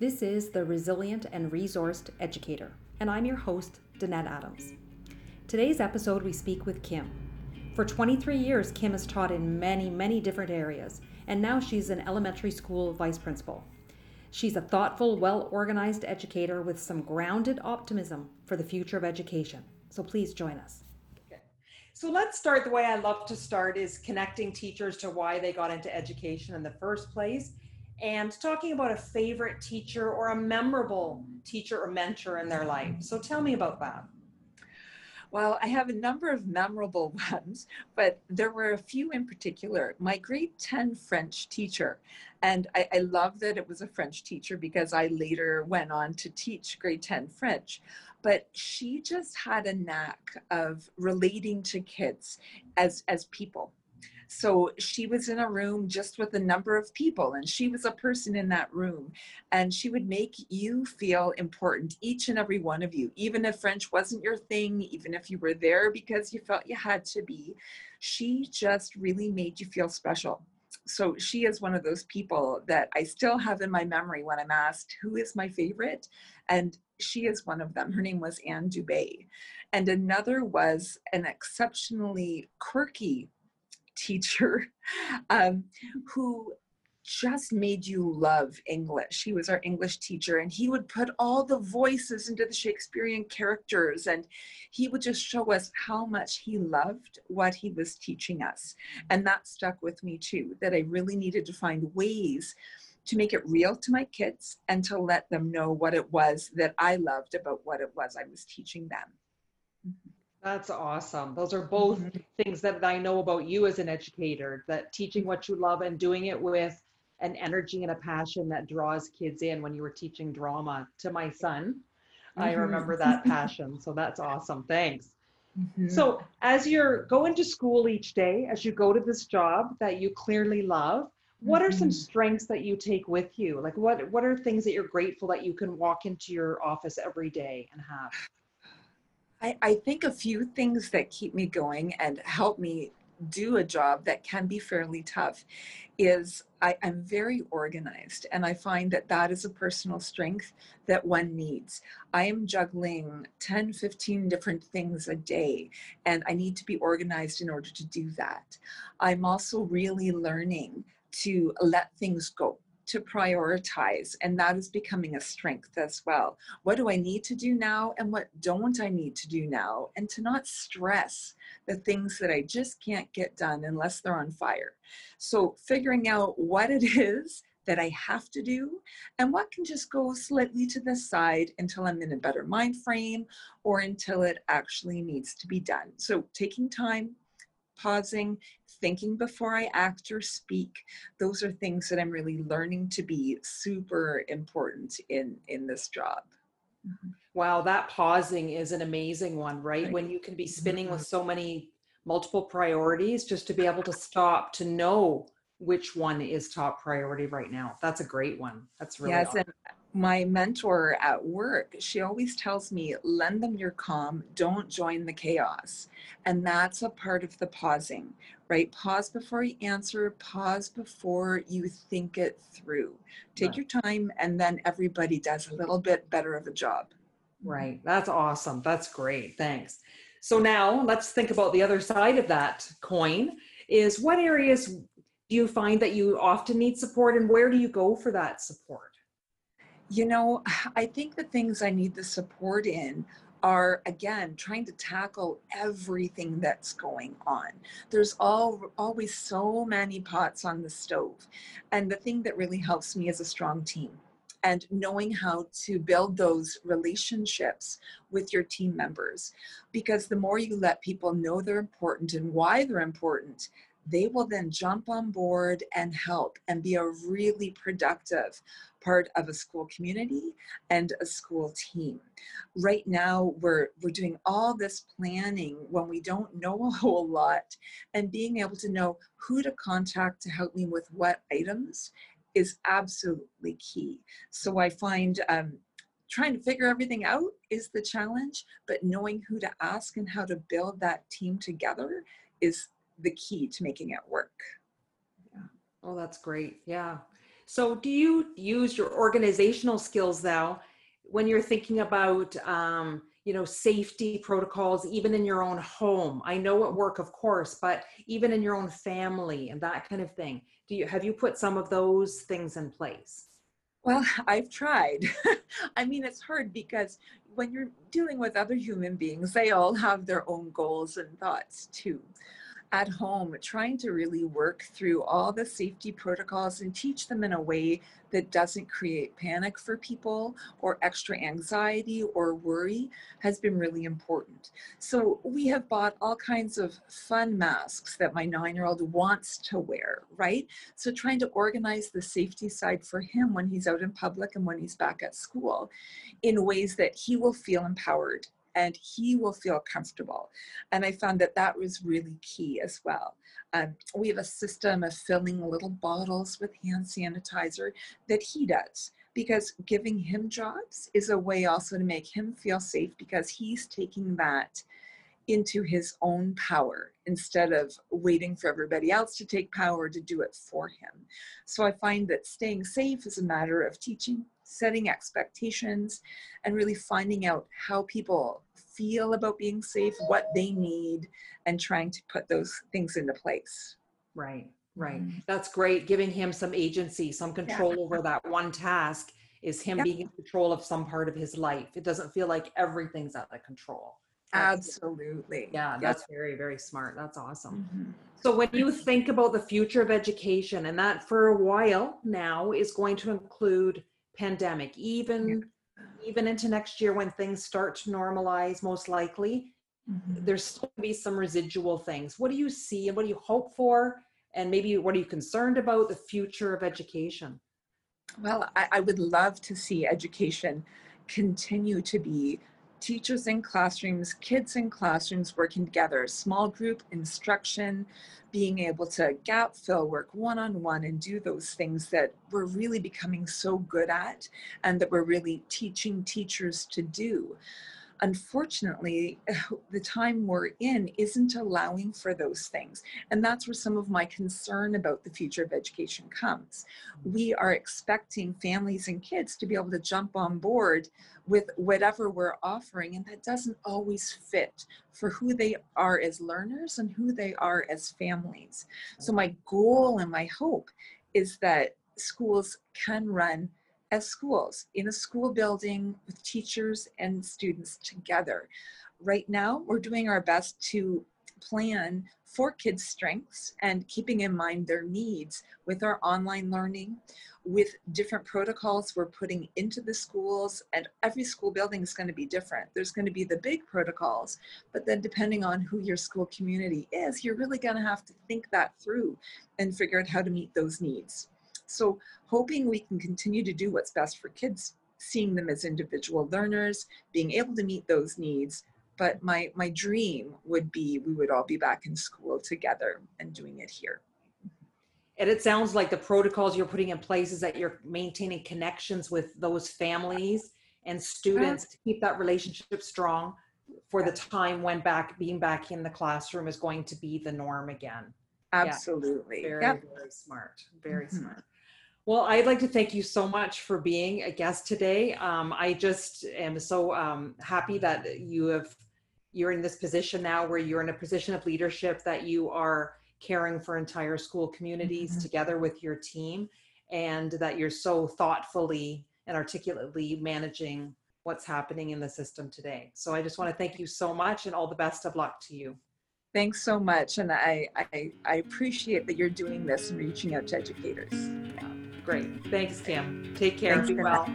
This is the Resilient and Resourced Educator, and I'm your host, Danette Adams. Today's episode, we speak with Kim. For 23 years, Kim has taught in many, many different areas, and now she's an elementary school vice principal. She's a thoughtful, well organized educator with some grounded optimism for the future of education. So please join us. So let's start the way I love to start is connecting teachers to why they got into education in the first place and talking about a favorite teacher or a memorable teacher or mentor in their life. So tell me about that. Well, I have a number of memorable ones, but there were a few in particular. My grade 10 French teacher, and I, I, love that it was a French teacher because I later went on to teach grade 10 French. But she just had a knack of relating to kids as, as people so she was in a room just with a number of people, and she was a person in that room. And she would make you feel important, each and every one of you, even if French wasn't your thing, even if you were there because you felt you had to be. She just really made you feel special. So she is one of those people that I still have in my memory when I'm asked, who is my favorite? And she is one of them. Her name was Anne Dubé. And another was an exceptionally quirky teacher um, who just made you love English. He was our English teacher, and he would put all the voices into the Shakespearean characters, and he would just show us how much he loved what he was teaching us. And that stuck with me too, that I really needed to find ways to make it real to my kids and to let them know what it was that I loved about what it was I was teaching them. That's awesome. Those are both mm-hmm. things that I know about you as an educator that teaching what you love and doing it with an energy and a passion that draws kids in when you were teaching drama to my son. Mm-hmm. I remember that passion. So that's awesome. Thanks. Mm-hmm. So, as you're going to school each day, as you go to this job that you clearly love, what are some mm-hmm. strengths that you take with you? Like, what what are things that you're grateful that you can walk into your office every day and have? I, I think a few things that keep me going and help me do a job that can be fairly tough is I, am very organized and I find that that is a personal strength that one needs. I am juggling 10, 15 different things a day and I need to be organized in order to do that. I'm also really learning to let things go to prioritize and that is becoming a strength as well. What do i need to do now and what don't i need to do now? And to not stress the things that i just can't get done unless they're on fire. So figuring out what it is that I have to do and what can just go slightly to the side until I'm in a better mind frame or until it actually needs to be done. So taking time, pausing, thinking before I act or speak. Those are things that I'm really learning to be super important in in this job. Mm-hmm. Wow, that pausing is an amazing one, right? right. When you can be spinning mm-hmm. with so many multiple priorities, just to be able to stop to know which one is top priority right now. That's a great one. That's really yes, awesome. and my mentor at work, she always tells me, lend them your calm, don't join the chaos. And that's a part of the pausing, right? Pause before you answer, pause before you think it through. Take right. your time, and then everybody does a little bit better of a job. Right. That's awesome. That's great. Thanks. So now let's think about the other side of that coin is what areas do you find that you often need support and where do you go for that support? You know, I think the things I need the support in are again trying to tackle everything that's going on. There's all always so many pots on the stove. And the thing that really helps me is a strong team and knowing how to build those relationships with your team members. Because the more you let people know they're important and why they're important, they will then jump on board and help and be a really productive part of a school community and a school team. Right now, we're, we're doing all this planning when we don't know a whole lot, and being able to know who to contact to help me with what items is absolutely key. So I find um, trying to figure everything out is the challenge, but knowing who to ask and how to build that team together is the key to making it work. Yeah. Oh, that's great. Yeah. So, do you use your organizational skills though when you're thinking about, um, you know, safety protocols, even in your own home? I know at work, of course, but even in your own family and that kind of thing. Do you have you put some of those things in place? Well, I've tried. I mean, it's hard because when you're dealing with other human beings, they all have their own goals and thoughts too at home trying to really work through all the safety protocols and teach them in a way that doesn't create panic for people or extra anxiety or worry has been really important. So we have bought all kinds of fun masks that my nine-year-old wants to wear, right? So trying to organize the safety side for him when he's out in public and when he's back at school in ways that he will feel empowered and he will feel comfortable. And I found that that was really key as well. Um, we have a system of filling little bottles with hand sanitizer that he does because giving him jobs is a way also to make him feel safe because he's taking that into his own power instead of waiting for everybody else to take power to do it for him. So I find that staying safe is a matter of teaching setting expectations, and really finding out how people feel about being safe, what they need, and trying to put those things into place. Right, right. Mm-hmm. That's great. Giving him some agency, some control yeah. over that one task is him being in control of some part of his life. It doesn't feel like everything's out of control. That's, Absolutely. Yeah, that's very, very smart. That's awesome. Mm-hmm. So, when you think about the future of education, and that for a while now is going to include pandemic, even yeah. even into next year when things start to normalize, most likely, mm-hmm. there's still be some residual things. What do you see and what do you hope for? And maybe what are you concerned about the future of education? Well, I, I would love to see education continue to be teachers in classrooms, kids in classrooms working together, small group instruction, being able to gap fill, work one on one, and do those things that we're really becoming so good at and that we're really teaching teachers to do unfortunately, the time we're in isn't allowing for those things. And that's where some of my concern about the future of education comes. Mm. We are expecting families and kids to be able to jump on board with whatever we're offering, and that doesn't always fit for who they are as learners and who they are as families. So, mm. my goal and my hope is that schools can run as schools in a school building with teachers and students together. Right now, we're doing our best to plan for kids' strengths and keeping in mind their needs with our online learning, with different protocols we're putting into the schools, and every school building is going to be different. There's going to be the big protocols, but then depending on who your school community is, you're really going to have to think that through and figure out how to meet those needs. So hoping we can continue to do what's best for kids, seeing them as individual learners, being able to meet those needs. But my, my dream would be we would all be back in school together and doing it here. And it sounds like the protocols you're putting in place is that you're maintaining connections with those families and students to keep that relationship strong for the time when back being back in the classroom is going to be the norm again. Absolutely. Yeah, very, yep. very smart. Very mm-hmm. smart. Well, I'd like to thank you so much for being a guest today. Um, I just am so um, happy that you have you're in this position now where you're in a position of leadership that you are caring for entire school communities mm-hmm. together with your team and that you're so thoughtfully and articulately managing what's happening in the system today. So I just want to thank you so much and all the best of luck to you. Thanks so much. And I, I, I appreciate that you're doing this and reaching out to educators. Great. Thanks, Kim. Take care. Thanks Be well.